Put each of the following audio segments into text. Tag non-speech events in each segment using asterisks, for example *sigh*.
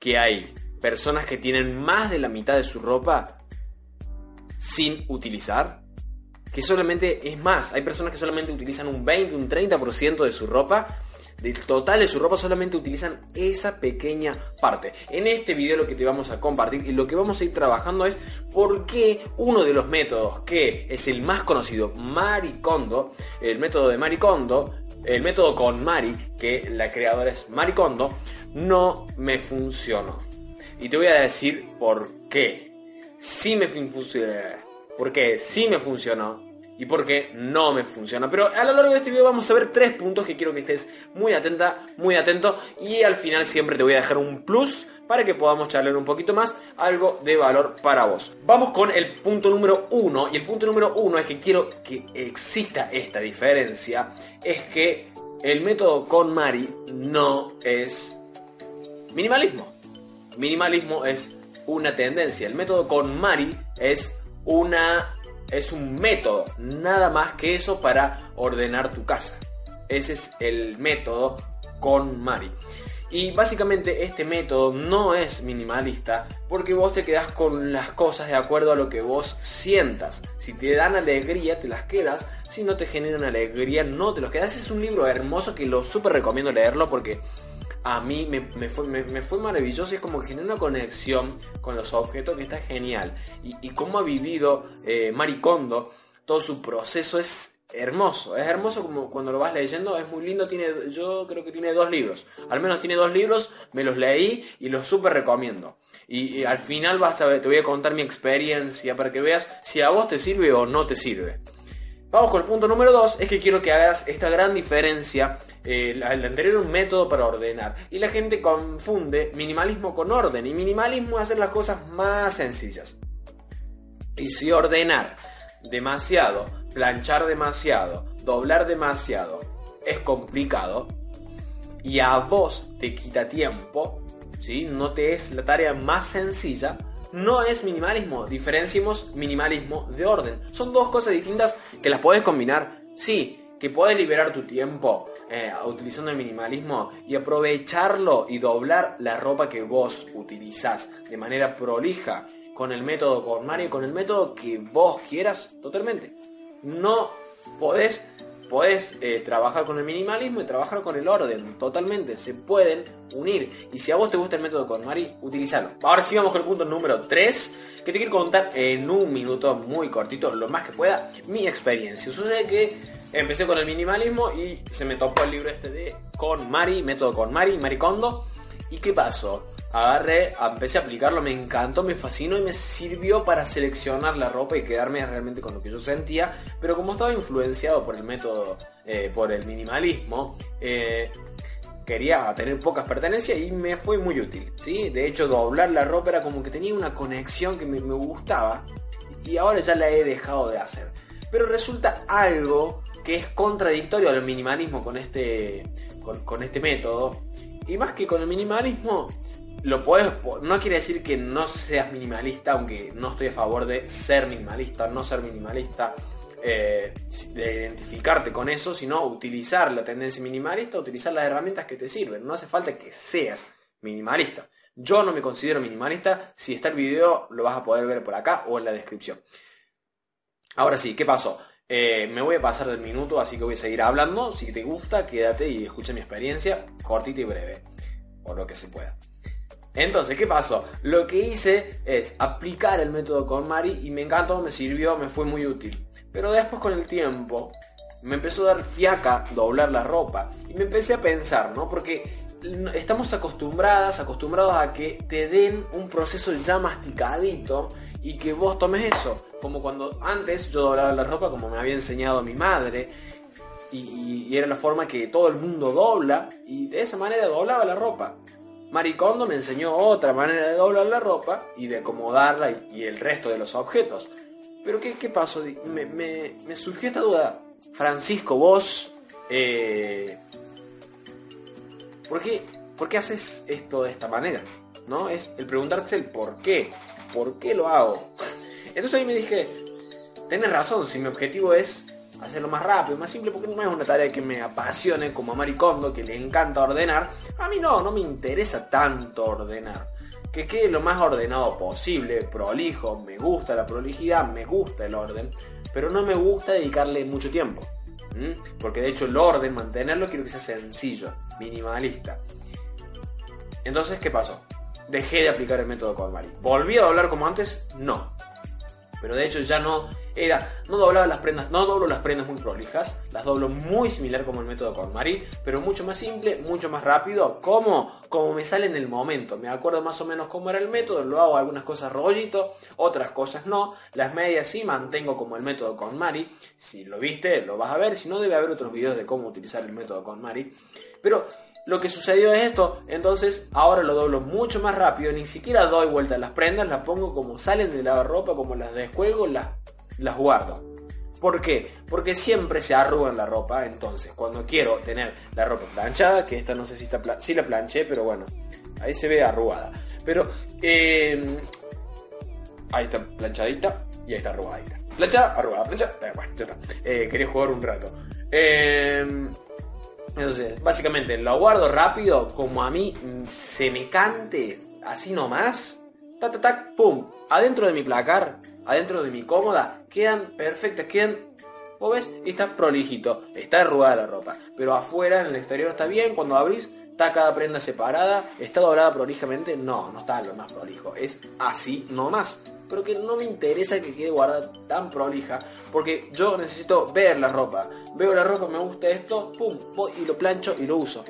Que hay personas que tienen más de la mitad de su ropa sin utilizar. Que solamente, es más, hay personas que solamente utilizan un 20, un 30% de su ropa. Del total de su ropa solamente utilizan esa pequeña parte. En este video lo que te vamos a compartir y lo que vamos a ir trabajando es por qué uno de los métodos que es el más conocido, Maricondo, el método de Maricondo, el método con Mari, que la creadora es Maricondo, no me funcionó. Y te voy a decir por qué. Sí me funcionó. ¿Por qué sí me funcionó? Y por qué no me funciona. Pero a lo largo de este video vamos a ver tres puntos que quiero que estés muy atenta, muy atento. Y al final siempre te voy a dejar un plus para que podamos charlar un poquito más, algo de valor para vos. Vamos con el punto número uno. Y el punto número uno es que quiero que exista esta diferencia. Es que el método con Mari no es minimalismo. Minimalismo es una tendencia. El método con Mari es una es un método, nada más que eso para ordenar tu casa. Ese es el método con Mari. Y básicamente este método no es minimalista porque vos te quedás con las cosas de acuerdo a lo que vos sientas. Si te dan alegría, te las quedas. Si no te generan alegría, no te los quedas. Es un libro hermoso que lo súper recomiendo leerlo porque a mí me, fue, maravilloso es como que tiene una conexión con los objetos que está genial. Y, y cómo ha vivido eh, Maricondo, todo su proceso es hermoso. Es hermoso como cuando lo vas leyendo, es muy lindo. Tiene, yo creo que tiene dos libros. Al menos tiene dos libros, me los leí y los súper recomiendo. Y, al final vas a ver, te voy a contar mi experiencia para que veas si a vos te sirve o no te sirve. Vamos con el punto número dos, es que quiero que hagas esta gran diferencia eh, el anterior un método para ordenar. Y la gente confunde minimalismo con orden. Y minimalismo es hacer las cosas más sencillas. Y si ordenar demasiado, planchar demasiado, doblar demasiado es complicado y a vos te quita tiempo, ¿sí? no te es la tarea más sencilla, no es minimalismo. Diferenciemos minimalismo de orden. Son dos cosas distintas que las puedes combinar, sí, que puedes liberar tu tiempo eh, utilizando el minimalismo y aprovecharlo y doblar la ropa que vos utilizás de manera prolija con el método con Mario, con el método que vos quieras totalmente. No podés, podés eh, trabajar con el minimalismo y trabajar con el orden totalmente. Se pueden unir. Y si a vos te gusta el método con Mari, utilízalo. Ahora sí vamos con el punto número 3, que te quiero contar en un minuto muy cortito, lo más que pueda, mi experiencia. Sucede que Empecé con el minimalismo y se me topó el libro este de Con Mari, método con Mari, Maricondo. ¿Y qué pasó? Agarré, empecé a aplicarlo, me encantó, me fascinó y me sirvió para seleccionar la ropa y quedarme realmente con lo que yo sentía. Pero como estaba influenciado por el método, eh, por el minimalismo, eh, quería tener pocas pertenencias y me fue muy útil. ¿sí? De hecho, doblar la ropa era como que tenía una conexión que me, gustaba y ahora ya la he dejado de hacer. Pero resulta algo que es contradictorio al minimalismo con este, con, este método. Y más que con el minimalismo, lo puedes, no quiere decir que no seas minimalista, aunque no estoy a favor de ser minimalista, no ser minimalista, eh, de identificarte con eso, sino utilizar la tendencia minimalista, utilizar las herramientas que te sirven. No hace falta que seas minimalista. Yo no me considero minimalista, si está el video lo vas a poder ver por acá o en la descripción. Ahora sí, ¿qué pasó? Eh, me voy a pasar del minuto, así que voy a seguir hablando. Si te gusta, quédate y escucha mi experiencia, cortita y breve, por lo que se pueda. Entonces, ¿qué pasó? Lo que hice es aplicar el método con Mari y me encantó, me sirvió, me fue muy útil. Pero después con el tiempo me empezó a dar fiaca doblar la ropa y me empecé a pensar, ¿no? Porque estamos acostumbradas, acostumbrados a que te den un proceso ya masticadito y que vos tomes eso. Como cuando antes yo doblaba la ropa como me había enseñado mi madre. Y, era la forma que todo el mundo dobla. Y de esa manera doblaba la ropa. Maricondo me enseñó otra manera de doblar la ropa y de acomodarla y, el resto de los objetos. Pero ¿qué, qué pasó? Me, me, surgió esta duda. Francisco, vos... Eh, ¿por, qué, ¿Por qué haces esto de esta manera? ¿No? Es el preguntarse el por qué. ¿Por qué lo hago? Entonces ahí me dije, tenés razón, si mi objetivo es hacerlo más rápido, más simple, porque no es una tarea que me apasione como a Maricondo, que le encanta ordenar. A mí no, no me interesa tanto ordenar. Que quede lo más ordenado posible, prolijo, me gusta la prolijidad, me gusta el orden, pero no me gusta dedicarle mucho tiempo. Porque de hecho el orden, mantenerlo, quiero que sea sencillo, minimalista. Entonces, ¿qué pasó? Dejé de aplicar el método KonMari. ¿Volví a hablar como antes? No. Pero de hecho ya no era, no doblaba las prendas, no doblo las prendas muy prolijas, las doblo muy similar como el método con Marí, pero mucho más simple, mucho más rápido, como como me sale en el momento. Me acuerdo más o menos cómo era el método, lo hago algunas cosas rollito, otras cosas no. Las medias sí mantengo como el método con Mari. Si lo viste, lo vas a ver, si no debe haber otros videos de cómo utilizar el método con Mari. Pero lo que sucedió es esto, entonces ahora lo doblo mucho más rápido, ni siquiera doy vuelta las prendas, las pongo como salen de la ropa, como las descuelgo, las, las guardo. ¿Por qué? Porque siempre se arruga en la ropa, entonces cuando quiero tener la ropa planchada, que esta no sé si está si la planché, pero bueno, ahí se ve arrugada. Pero em, ahí está planchadita y ahí está arrugadita. Planchada, arrugada, planchada, eh, bueno, ya está. Eh, quería jugar un rato. Eh, entonces, básicamente lo guardo rápido, como a mí se me cante, así nomás. Tac, tac, tac, pum. Adentro de mi placar, adentro de mi cómoda, quedan perfectas, quedan. ¿Vos ves? Está prolijito, está arrugada la ropa. Pero afuera, en el exterior está bien, cuando abrís, está cada prenda separada, está doblada prolijamente. No, no está lo más prolijo, es así nomás pero que no me interesa que quede guardada tan prolija, porque yo necesito ver la ropa. Veo la ropa, me gusta esto, pum, voy y lo plancho y lo uso.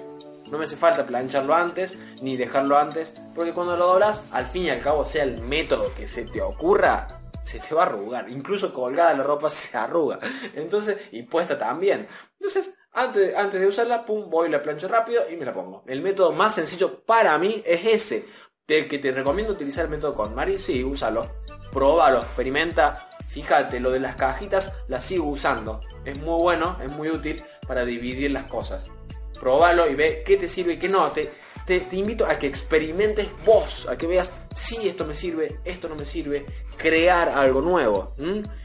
No me hace falta plancharlo antes, ni dejarlo antes, porque cuando lo doblas, al fin y al cabo, sea el método que se te ocurra, se te va a arrugar. Incluso colgada la ropa *laughs* se arruga. Entonces, y puesta también. Entonces, antes, antes de usarla, pum, voy, la plancho rápido y me la pongo. El método más sencillo para mí es ese. Que te recomiendo utilizar el método con Mari, sí, úsalo probalo, experimenta. Fíjate, lo de las cajitas las sigo usando. Es muy bueno, es muy útil para dividir las cosas. Probalo y ve qué te sirve y qué no. Te, te, invito a que experimentes vos, a que veas si esto me sirve, esto no me sirve, crear algo nuevo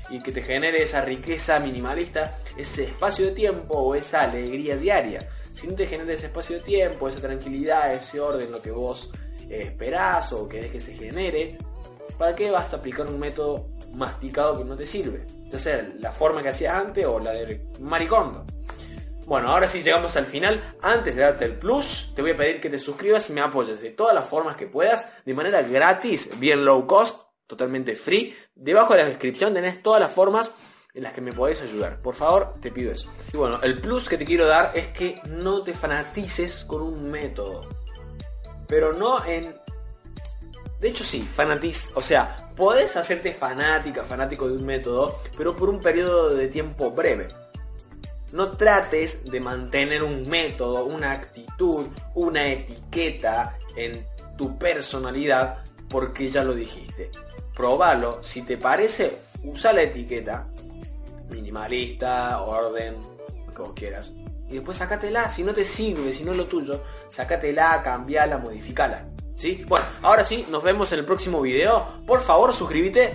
y que te genere esa riqueza minimalista, ese espacio de tiempo o esa alegría diaria. Si no te genera ese espacio de tiempo, esa tranquilidad, ese orden, lo que vos esperás o que que se genere, ¿para qué vas a aplicar un método masticado que no te sirve? Ya sea la forma que hacías antes o la del maricondo. Bueno, ahora sí llegamos al final. Antes de darte el plus, te voy a pedir que te suscribas y me apoyes de todas las formas que puedas, de manera gratis, bien low cost, totalmente free. Debajo de la descripción tenés todas las formas en las que me podés ayudar. Por favor, te pido eso. Y bueno, el plus que te quiero dar es que no te fanatices con un método. Pero no en de hecho sí, fanatiz, o sea, podés hacerte fanática, fanático de un método, pero por un periodo de tiempo breve. No trates de mantener un método, una actitud, una etiqueta en tu personalidad porque ya lo dijiste. Probalo, si te parece, usa la etiqueta minimalista, orden, vos quieras. Y después sacátela, si no te sirve, si no es lo tuyo, sacátela, cambiala, modificala. ¿Sí? Bueno, ahora sí, nos vemos en el próximo video. Por favor, suscríbete.